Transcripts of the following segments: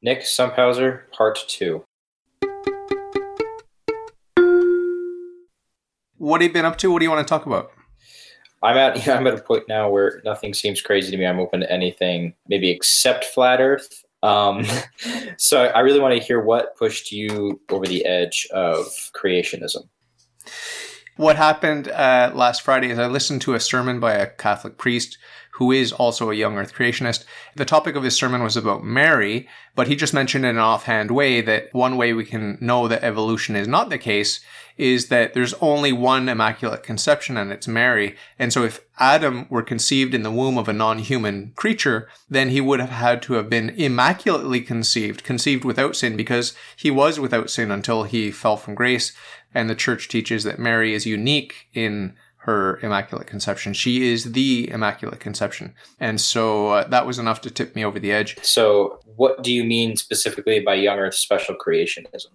Nick Sumphauser, Part 2. What have you been up to? What do you want to talk about? I'm at I'm at a point now where nothing seems crazy to me. I'm open to anything, maybe except flat Earth. Um, so I really want to hear what pushed you over the edge of creationism. What happened uh, last Friday is I listened to a sermon by a Catholic priest who is also a young earth creationist. The topic of his sermon was about Mary, but he just mentioned in an offhand way that one way we can know that evolution is not the case is that there's only one immaculate conception and it's Mary. And so if Adam were conceived in the womb of a non-human creature, then he would have had to have been immaculately conceived, conceived without sin because he was without sin until he fell from grace. And the church teaches that Mary is unique in her Immaculate Conception. She is the Immaculate Conception. And so uh, that was enough to tip me over the edge. So, what do you mean specifically by young earth special creationism?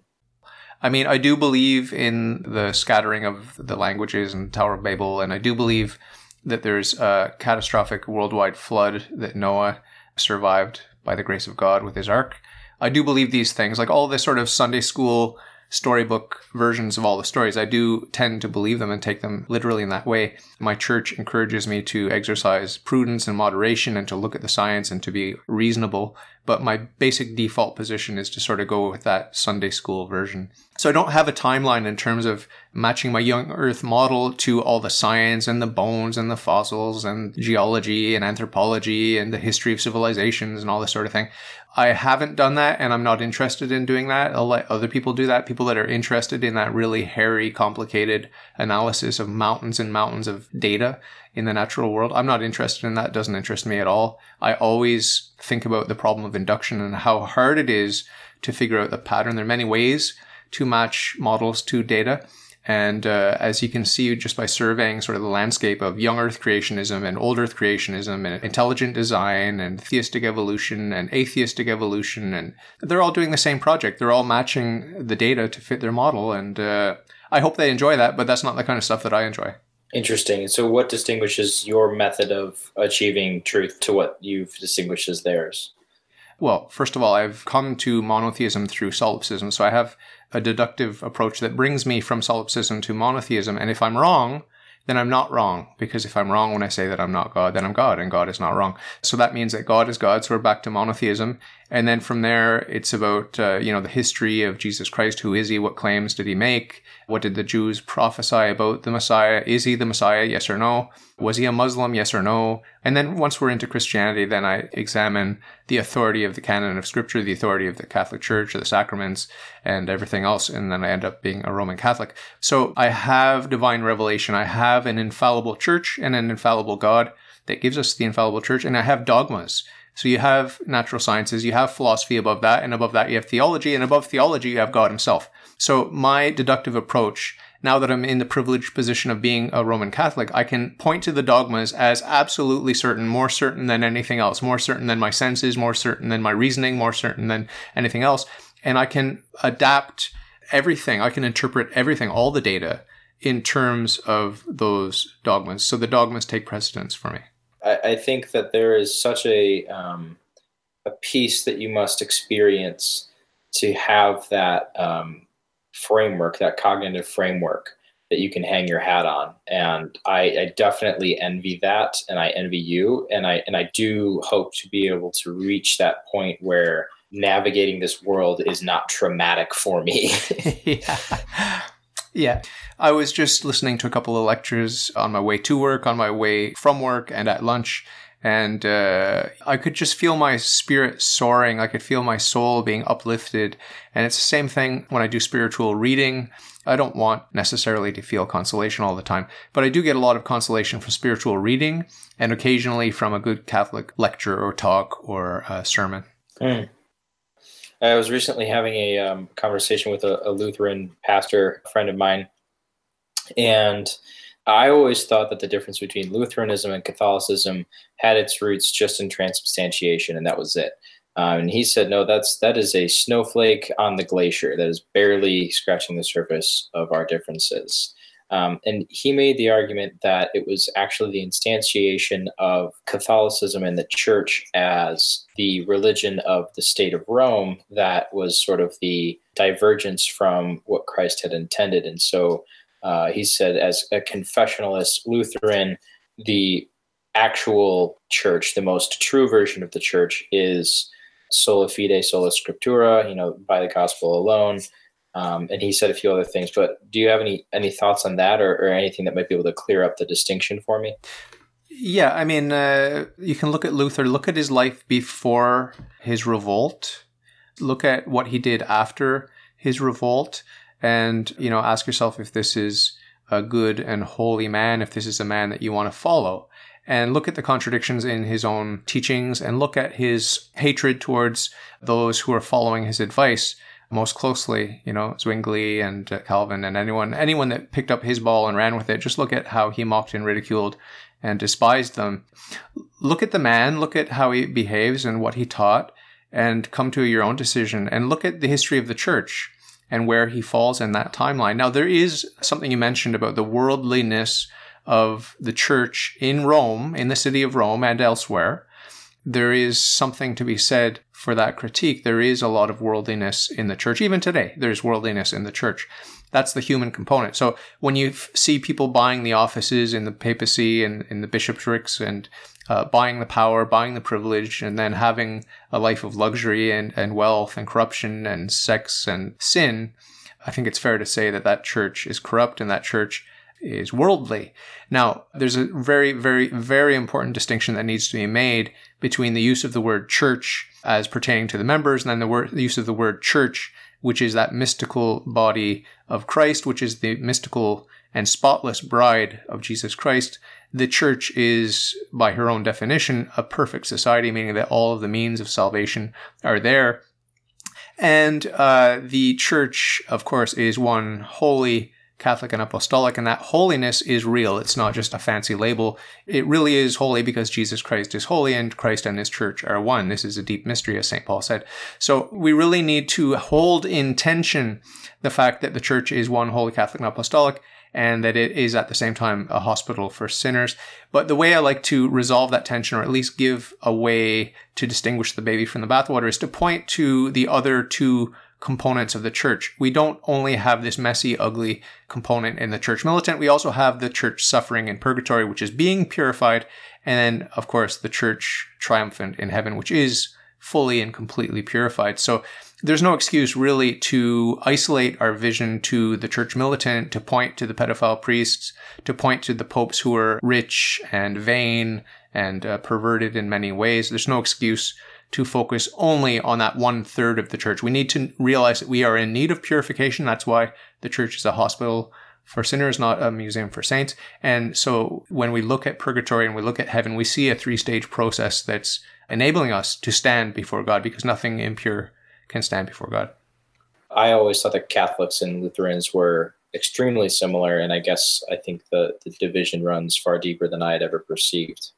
I mean, I do believe in the scattering of the languages and Tower of Babel, and I do believe that there's a catastrophic worldwide flood that Noah survived by the grace of God with his ark. I do believe these things, like all this sort of Sunday school storybook versions of all the stories. I do tend to believe them and take them literally in that way. My church encourages me to exercise prudence and moderation and to look at the science and to be reasonable. But my basic default position is to sort of go with that Sunday school version. So I don't have a timeline in terms of matching my young earth model to all the science and the bones and the fossils and geology and anthropology and the history of civilizations and all this sort of thing. I haven't done that and I'm not interested in doing that. I'll let other people do that. People that are interested in that really hairy, complicated analysis of mountains and mountains of data in the natural world. I'm not interested in that. Doesn't interest me at all. I always think about the problem of induction and how hard it is to figure out the pattern. There are many ways to match models to data. And uh, as you can see just by surveying sort of the landscape of young Earth creationism and old Earth creationism and intelligent design and theistic evolution and atheistic evolution, and they're all doing the same project. They're all matching the data to fit their model. And uh, I hope they enjoy that, but that's not the kind of stuff that I enjoy. Interesting. So, what distinguishes your method of achieving truth to what you've distinguished as theirs? Well, first of all, I've come to monotheism through solipsism. So I have a deductive approach that brings me from solipsism to monotheism. And if I'm wrong, then I'm not wrong. Because if I'm wrong when I say that I'm not God, then I'm God and God is not wrong. So that means that God is God. So we're back to monotheism. And then from there, it's about, uh, you know, the history of Jesus Christ. Who is he? What claims did he make? What did the Jews prophesy about the Messiah? Is he the Messiah? Yes or no? Was he a Muslim? Yes or no? And then once we're into Christianity, then I examine the authority of the canon of scripture, the authority of the Catholic Church, the sacraments, and everything else. And then I end up being a Roman Catholic. So I have divine revelation. I have an infallible church and an infallible God that gives us the infallible church. And I have dogmas. So you have natural sciences, you have philosophy above that, and above that you have theology, and above theology you have God himself. So my deductive approach, now that I'm in the privileged position of being a Roman Catholic, I can point to the dogmas as absolutely certain, more certain than anything else, more certain than my senses, more certain than my reasoning, more certain than anything else. And I can adapt everything. I can interpret everything, all the data in terms of those dogmas. So the dogmas take precedence for me. I, I think that there is such a um, a peace that you must experience to have that um, framework, that cognitive framework that you can hang your hat on. And I, I, definitely envy that, and I envy you, and I and I do hope to be able to reach that point where navigating this world is not traumatic for me. yeah. Yeah. I was just listening to a couple of lectures on my way to work, on my way from work, and at lunch and uh, I could just feel my spirit soaring. I could feel my soul being uplifted. And it's the same thing when I do spiritual reading. I don't want necessarily to feel consolation all the time, but I do get a lot of consolation from spiritual reading and occasionally from a good Catholic lecture or talk or sermon. Mm. I was recently having a um, conversation with a, a Lutheran pastor, a friend of mine, and I always thought that the difference between Lutheranism and Catholicism had its roots just in transubstantiation, and that was it. Um, and he said, no, that's that is a snowflake on the glacier that is barely scratching the surface of our differences. Um, and he made the argument that it was actually the instantiation of Catholicism and the church as the religion of the state of Rome that was sort of the divergence from what Christ had intended. And so uh, he said, as a confessionalist Lutheran, the actual church, the most true version of the church, is sola fide, sola scriptura, you know, by the gospel alone. Um, and he said a few other things. But do you have any any thoughts on that, or, or anything that might be able to clear up the distinction for me? Yeah, I mean, uh, you can look at Luther. Look at his life before his revolt. Look at what he did after his revolt, and you know, ask yourself if this is a good and holy man, if this is a man that you want to follow and look at the contradictions in his own teachings and look at his hatred towards those who are following his advice most closely, you know, Zwingli and uh, Calvin and anyone anyone that picked up his ball and ran with it. Just look at how he mocked and ridiculed and despised them. Look at the man, look at how he behaves and what he taught and come to your own decision and look at the history of the church and where he falls in that timeline. Now there is something you mentioned about the worldliness of the church in Rome, in the city of Rome and elsewhere, there is something to be said for that critique. There is a lot of worldliness in the church. Even today, there's worldliness in the church. That's the human component. So when you f- see people buying the offices in the papacy and in the bishoprics and uh, buying the power, buying the privilege, and then having a life of luxury and, and wealth and corruption and sex and sin, I think it's fair to say that that church is corrupt and that church is worldly. Now, there's a very, very, very important distinction that needs to be made between the use of the word church as pertaining to the members and then the, word, the use of the word church, which is that mystical body of Christ, which is the mystical and spotless bride of Jesus Christ. The church is, by her own definition, a perfect society, meaning that all of the means of salvation are there. And uh, the church, of course, is one holy Catholic and Apostolic, and that holiness is real. It's not just a fancy label. It really is holy because Jesus Christ is holy and Christ and his church are one. This is a deep mystery, as St. Paul said. So we really need to hold in tension the fact that the church is one holy Catholic and Apostolic and that it is at the same time a hospital for sinners. But the way I like to resolve that tension, or at least give a way to distinguish the baby from the bathwater, is to point to the other two components of the church. We don't only have this messy, ugly component in the church militant, we also have the church suffering in purgatory, which is being purified, and then, of course, the church triumphant in heaven, which is fully and completely purified. So there's no excuse really to isolate our vision to the church militant, to point to the pedophile priests, to point to the popes who are rich and vain and uh, perverted in many ways. There's no excuse to focus only on that one third of the church. We need to realize that we are in need of purification. That's why the church is a hospital for sinners, not a museum for saints. And so when we look at purgatory and we look at heaven, we see a three stage process that's enabling us to stand before God because nothing impure can stand before God. I always thought that Catholics and Lutherans were extremely similar, and I guess I think the, the division runs far deeper than I had ever perceived.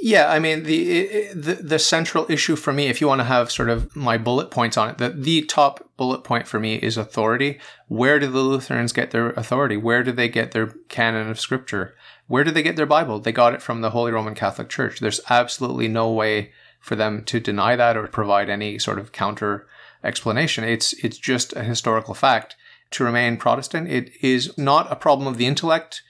Yeah, I mean the, the the central issue for me, if you want to have sort of my bullet points on it, the the top bullet point for me is authority. Where do the Lutherans get their authority? Where do they get their canon of scripture? Where do they get their Bible? They got it from the Holy Roman Catholic Church. There's absolutely no way for them to deny that or provide any sort of counter explanation. It's it's just a historical fact. To remain Protestant, it is not a problem of the intellect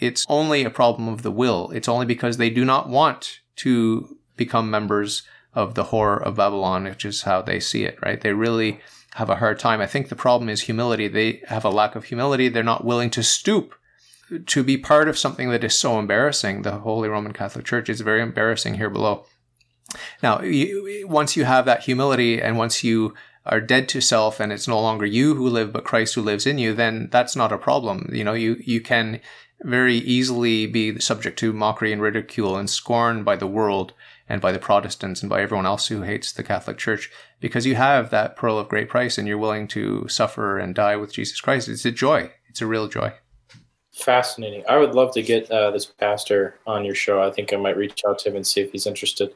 it's only a problem of the will. It's only because they do not want to become members of the whore of Babylon, which is how they see it, right? They really have a hard time. I think the problem is humility. They have a lack of humility. They're not willing to stoop to be part of something that is so embarrassing. The Holy Roman Catholic Church is very embarrassing here below. Now, you, once you have that humility and once you are dead to self and it's no longer you who live but Christ who lives in you, then that's not a problem. You know, you, you can very easily be subject to mockery and ridicule and scorn by the world and by the Protestants and by everyone else who hates the Catholic Church because you have that pearl of great price and you're willing to suffer and die with Jesus Christ. It's a joy. It's a real joy. Fascinating. I would love to get uh, this pastor on your show. I think I might reach out to him and see if he's interested.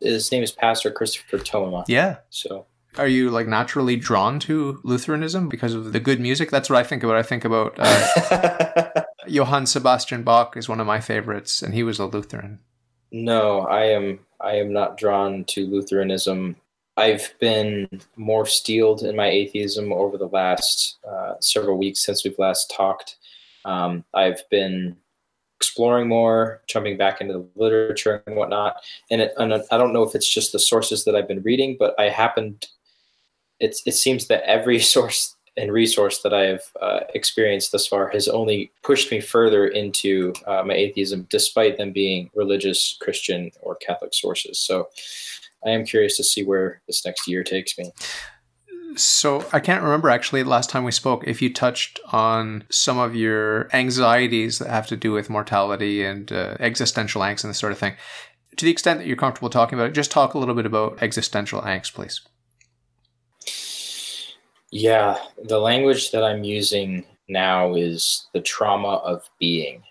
His name is Pastor Christopher Toma. Yeah. So Are you like naturally drawn to Lutheranism because of the good music? That's what I think about. I think about uh, Johann Sebastian Bach is one of my favorites, and he was a Lutheran. No, I am. I am not drawn to Lutheranism. I've been more steeled in my atheism over the last uh, several weeks since we've last talked. Um, I've been exploring more, jumping back into the literature and whatnot. And, it, and I don't know if it's just the sources that I've been reading, but I happened. It's it seems that every source and resource that I have uh, experienced thus far has only pushed me further into uh, my atheism, despite them being religious, Christian, or Catholic sources. So I am curious to see where this next year takes me. So I can't remember actually last time we spoke if you touched on some of your anxieties that have to do with mortality and uh, existential angst and this sort of thing. To the extent that you're comfortable talking about it, just talk a little bit about existential angst, please. Yeah, the language that I'm using now is the trauma of being.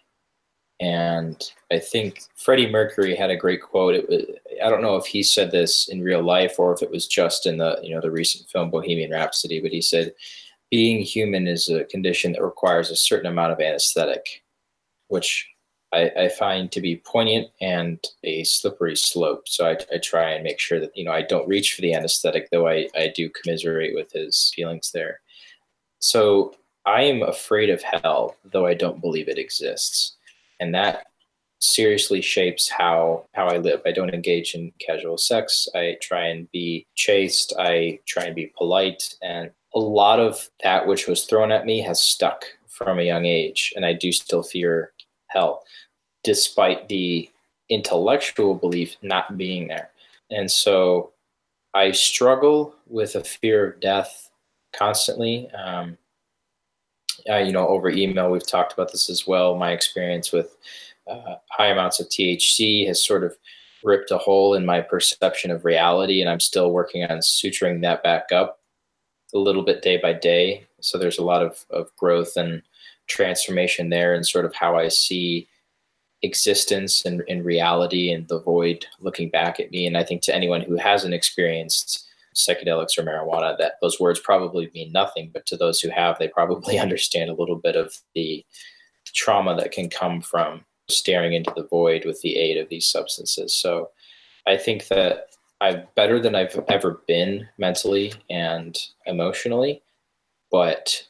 And I think Freddie Mercury had a great quote. It was, I don't know if he said this in real life or if it was just in the you know the recent film Bohemian Rhapsody, but he said, "Being human is a condition that requires a certain amount of anesthetic," which I, I find to be poignant and a slippery slope. So I, I, try and make sure that you know I don't reach for the anesthetic, though I, I do commiserate with his feelings there. So I am afraid of hell, though I don't believe it exists and that seriously shapes how how I live. I don't engage in casual sex. I try and be chaste. I try and be polite, and a lot of that which was thrown at me has stuck from a young age, and I do still fear hell, despite the intellectual belief not being there. And so I struggle with a fear of death constantly. Um, uh, you know, over email, we've talked about this as well. My experience with uh, high amounts of THC has sort of ripped a hole in my perception of reality, and I'm still working on suturing that back up a little bit day by day. So there's a lot of, of growth and transformation there, and sort of how I see existence and, and reality and the void looking back at me. And I think to anyone who hasn't experienced psychedelics or marijuana that those words probably mean nothing but to those who have they probably understand a little bit of the trauma that can come from staring into the void with the aid of these substances. So i think that i'm better than i've ever been mentally and emotionally but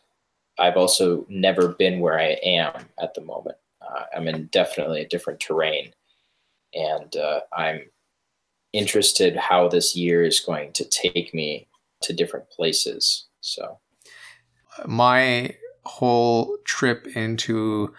i've also never been where i am at the moment. Uh, i'm in definitely a different terrain and uh, i'm interested how this year is going to take me to different places. So, my whole trip into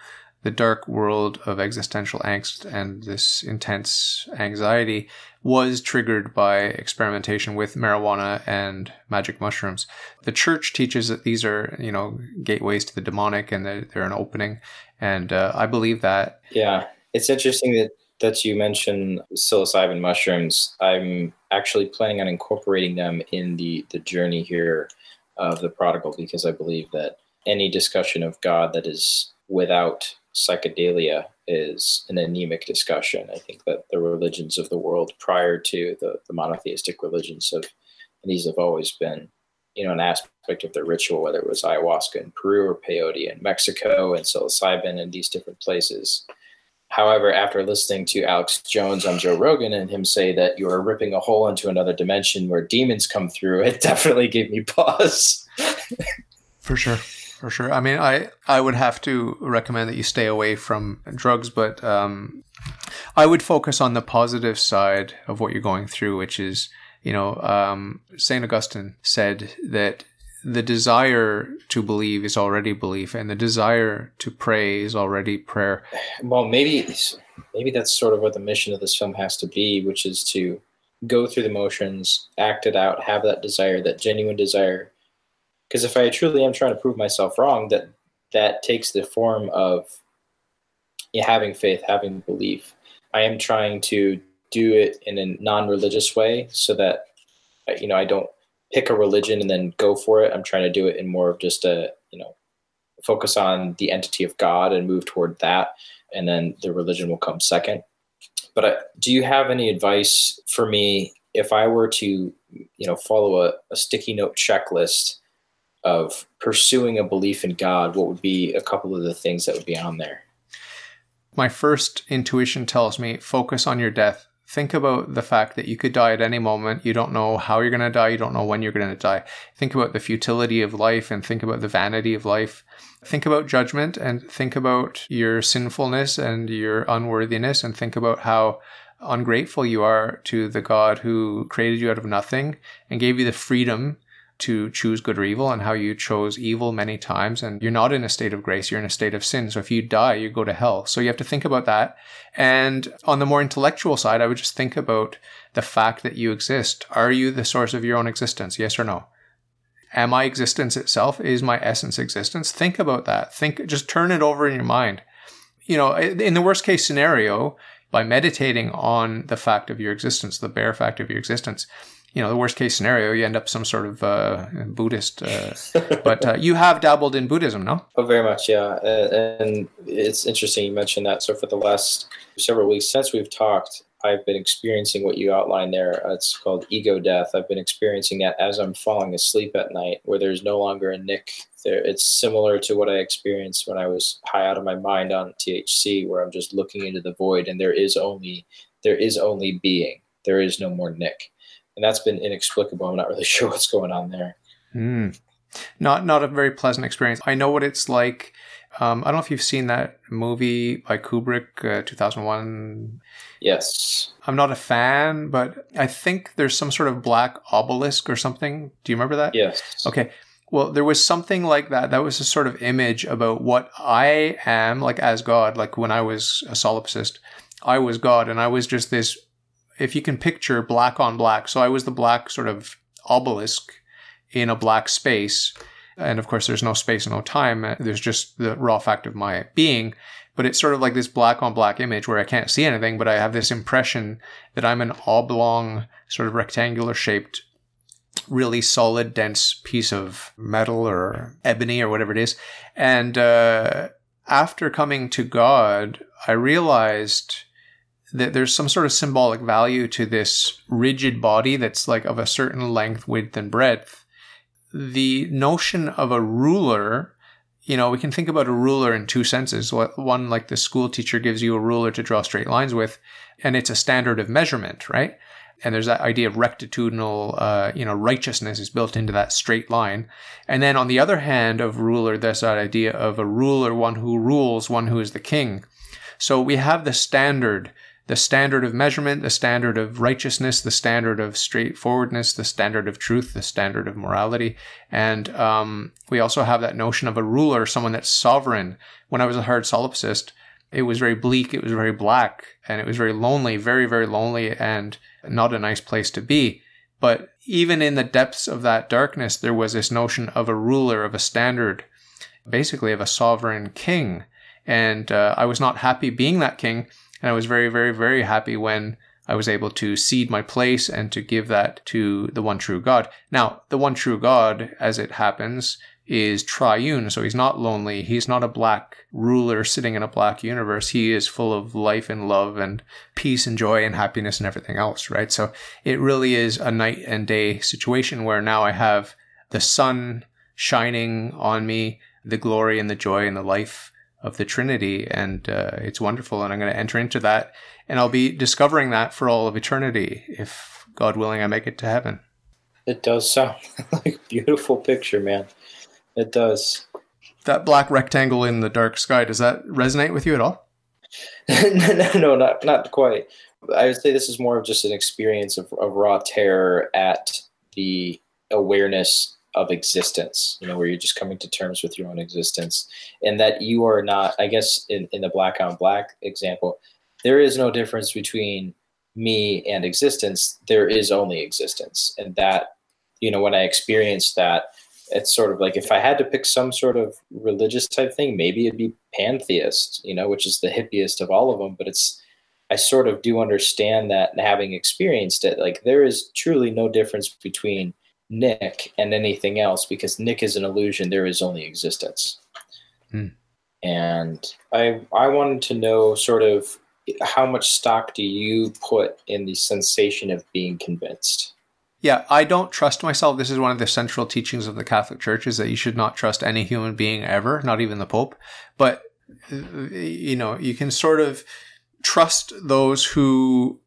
the dark world of existential angst and this intense anxiety was triggered by experimentation with marijuana and magic mushrooms. The church teaches that these are, you know, gateways to the demonic and they're an opening. And uh, I believe that. Yeah. It's interesting that that you mentioned psilocybin mushrooms, I'm actually planning on incorporating them in the, the journey here of the prodigal because I believe that any discussion of God that is without psychedelia is an anemic discussion. I think that the religions of the world prior to the, the monotheistic religions have, these have always been, you know, an aspect of their ritual, whether it was ayahuasca in Peru or peyote in Mexico and psilocybin in these different places. However, after listening to Alex Jones on Joe Rogan and him say that you are ripping a hole into another dimension where demons come through, it definitely gave me pause. For sure. For sure. I mean, I, I would have to recommend that you stay away from drugs, but um, I would focus on the positive side of what you're going through, which is, you know, um, St. Augustine said that the desire to believe is already belief and the desire to pray is already prayer. Well maybe maybe that's sort of what the mission of this film has to be which is to go through the motions act it out have that desire that genuine desire. Because if i truly am trying to prove myself wrong that that takes the form of having faith having belief. I am trying to do it in a non-religious way so that you know i don't pick a religion and then go for it. I'm trying to do it in more of just a, you know, focus on the entity of God and move toward that. And then the religion will come second. But uh, do you have any advice for me if I were to, you know, follow a, a sticky note checklist of pursuing a belief in God, what would be a couple of the things that would be on there? My first intuition tells me focus on your death. Think about the fact that you could die at any moment. You don't know how you're going to die. You don't know when you're going to die. Think about the futility of life and think about the vanity of life. Think about judgment and think about your sinfulness and your unworthiness and think about how ungrateful you are to the God who created you out of nothing and gave you the freedom to choose good or evil and how you chose evil many times. And you're not in a state of grace you're in a state of sin. So if you die you go to hell. So you have to think about that. And on the more intellectual side i would just think about the fact that you exist. Are you the source of your own existence? Yes or no? Am i existence itself? Is my essence existence? Think about that. Think just turn it over in your mind. You know in the worst case scenario by meditating on the fact of your existence the bare fact of your existence you know, the worst case scenario, you end up some sort of uh, Buddhist. Uh, but uh, you have dabbled in Buddhism, no? Oh, very much, yeah. And it's interesting you mentioned that. So for the last several weeks since we've talked, I've been experiencing what you outlined there. It's called ego death. I've been experiencing that as I'm falling asleep at night, where there's no longer a nick there. It's similar to what I experienced when I was high out of my mind on THC, where I'm just looking into the void, and there is only there is only being. There is no more nick and that's been inexplicable. I'm not really sure what's going on there. Mm. Not not a very pleasant experience. I know what it's like. Um, I don't know if you've seen that movie by Kubrick, uh, 2001. Yes. I'm not a fan, but I think there's some sort of black obelisk or something. Do you remember that? Yes. Okay. Well, there was something like that. That was a sort of image about what I am, like as God. Like when I was a solipsist, I was God, and I was just this if you can picture black on black. So I was the black sort of obelisk in a black space. And of course, there's no space, and no time. There's just the raw fact of my being. But it's sort of like this black on black image where I can't see anything, but I have this impression that I'm an oblong, sort of rectangular shaped, really solid, dense piece of metal or ebony or whatever it is. And uh, after coming to God, I realized that there's some sort of symbolic value to this rigid body that's like of a certain length, width, and breadth. The notion of a ruler, you know, we can think about a ruler in two senses. One, like the school teacher gives you a ruler to draw straight lines with, and it's a standard of measurement, right? And there's that idea of rectitudinal, uh, you know, righteousness is built into that straight line. And then on the other hand of ruler, there's that idea of a ruler, one who rules, one who is the king. So we have the standard the standard of measurement, the standard of righteousness, the standard of straightforwardness, the standard of truth, the standard of morality. And um, we also have that notion of a ruler, someone that's sovereign. When I was a hard solipsist, it was very bleak, it was very black, and it was very lonely, very, very lonely, and not a nice place to be. But even in the depths of that darkness, there was this notion of a ruler, of a standard, basically of a sovereign king. And uh, I was not happy being that king and I was very, very, very happy when I was able to cede my place and to give that to the one true God. Now, the one true God, as it happens, is triune. So he's not lonely. He's not a black ruler sitting in a black universe. He is full of life and love and peace and joy and happiness and everything else, right? So it really is a night and day situation where now I have the sun shining on me, the glory and the joy and the life of the Trinity, and uh, it's wonderful. And I'm going to enter into that, and I'll be discovering that for all of eternity, if God willing, I make it to heaven. It does sound like a beautiful picture, man. It does. That black rectangle in the dark sky does that resonate with you at all? no, no, no, not not quite. I would say this is more of just an experience of, of raw terror at the awareness of existence, you know, where you're just coming to terms with your own existence and that you are not, I guess, in, in the black on black example, there is no difference between me and existence. There is only existence. And that, you know, when I experienced that, it's sort of like if I had to pick some sort of religious type thing, maybe it'd be pantheist, you know, which is the hippiest of all of them. But it's, I sort of do understand that having experienced it, like there is truly no difference between Nick and anything else because Nick is an illusion. There is only existence. Hmm. And I I wanted to know sort of how much stock do you put in the sensation of being convinced? Yeah, I don't trust myself. This is one of the central teachings of the Catholic Church is that you should not trust any human being ever, not even the Pope. But you know, you can sort of trust those who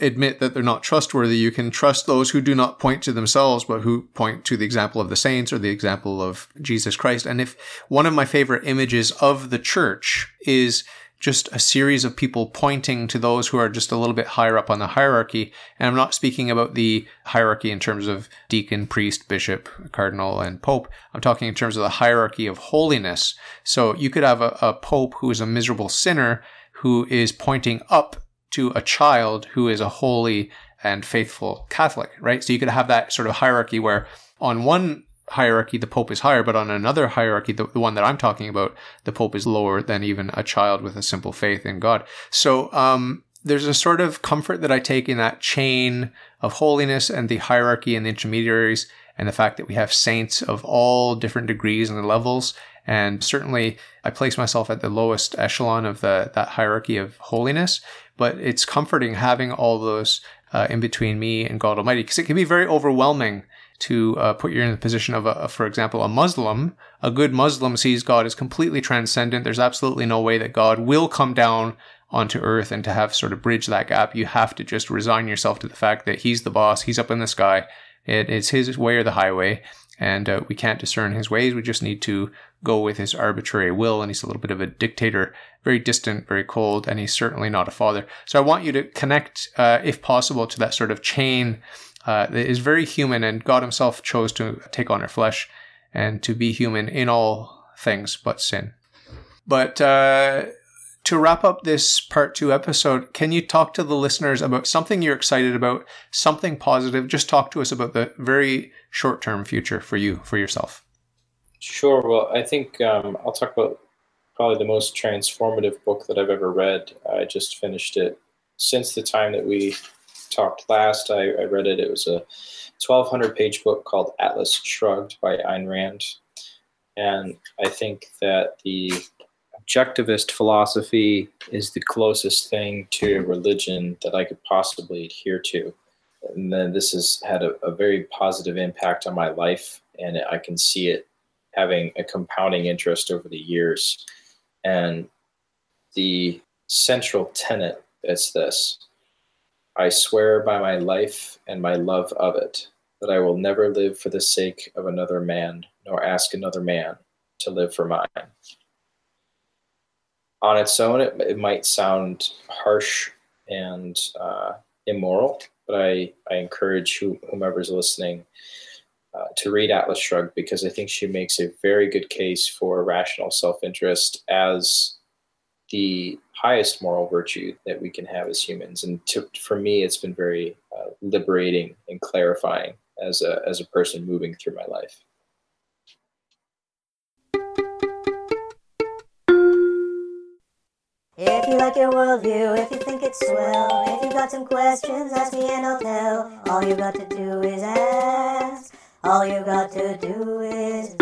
admit that they're not trustworthy. You can trust those who do not point to themselves, but who point to the example of the saints or the example of Jesus Christ. And if one of my favorite images of the church is just a series of people pointing to those who are just a little bit higher up on the hierarchy. And I'm not speaking about the hierarchy in terms of deacon, priest, bishop, cardinal, and pope. I'm talking in terms of the hierarchy of holiness. So you could have a, a pope who is a miserable sinner who is pointing up to a child who is a holy and faithful Catholic, right? So you could have that sort of hierarchy where on one hierarchy, the Pope is higher, but on another hierarchy, the, the one that I'm talking about, the Pope is lower than even a child with a simple faith in God. So, um, there's a sort of comfort that I take in that chain of holiness and the hierarchy and the intermediaries and the fact that we have saints of all different degrees and levels. And certainly I place myself at the lowest echelon of the, that hierarchy of holiness, but it's comforting having all those uh, in between me and God Almighty because it can be very overwhelming to uh, put you in the position of, a, for example, a Muslim. A good Muslim sees God as completely transcendent. There's absolutely no way that God will come down onto earth and to have sort of bridge that gap. You have to just resign yourself to the fact that He's the boss. He's up in the sky. It, it's His way or the highway. And uh, we can't discern His ways. We just need to go with His arbitrary will. And He's a little bit of a dictator, very distant, very cold, and He's certainly not a father. So I want you to connect, uh, if possible, to that sort of chain uh, is very human, and God Himself chose to take on our flesh and to be human in all things but sin. But uh, to wrap up this part two episode, can you talk to the listeners about something you're excited about, something positive? Just talk to us about the very short term future for you, for yourself. Sure. Well, I think um, I'll talk about probably the most transformative book that I've ever read. I just finished it since the time that we talked last, I, I read it. It was a 1,200 page book called Atlas Shrugged by Ayn Rand. And I think that the objectivist philosophy is the closest thing to religion that I could possibly adhere to. And then this has had a, a very positive impact on my life, and I can see it having a compounding interest over the years. And the central tenet is this I swear by my life and my love of it that I will never live for the sake of another man, nor ask another man to live for mine. On its own, it, it might sound harsh and uh, immoral, but I, I encourage who, whomever's listening uh, to read Atlas Shrugged because I think she makes a very good case for rational self interest as the highest moral virtue that we can have as humans. And to, for me, it's been very uh, liberating and clarifying as a, as a person moving through my life. If you like your worldview, if you think it's swell, if you got some questions, ask me and I'll tell. All you got to do is ask. All you got to do is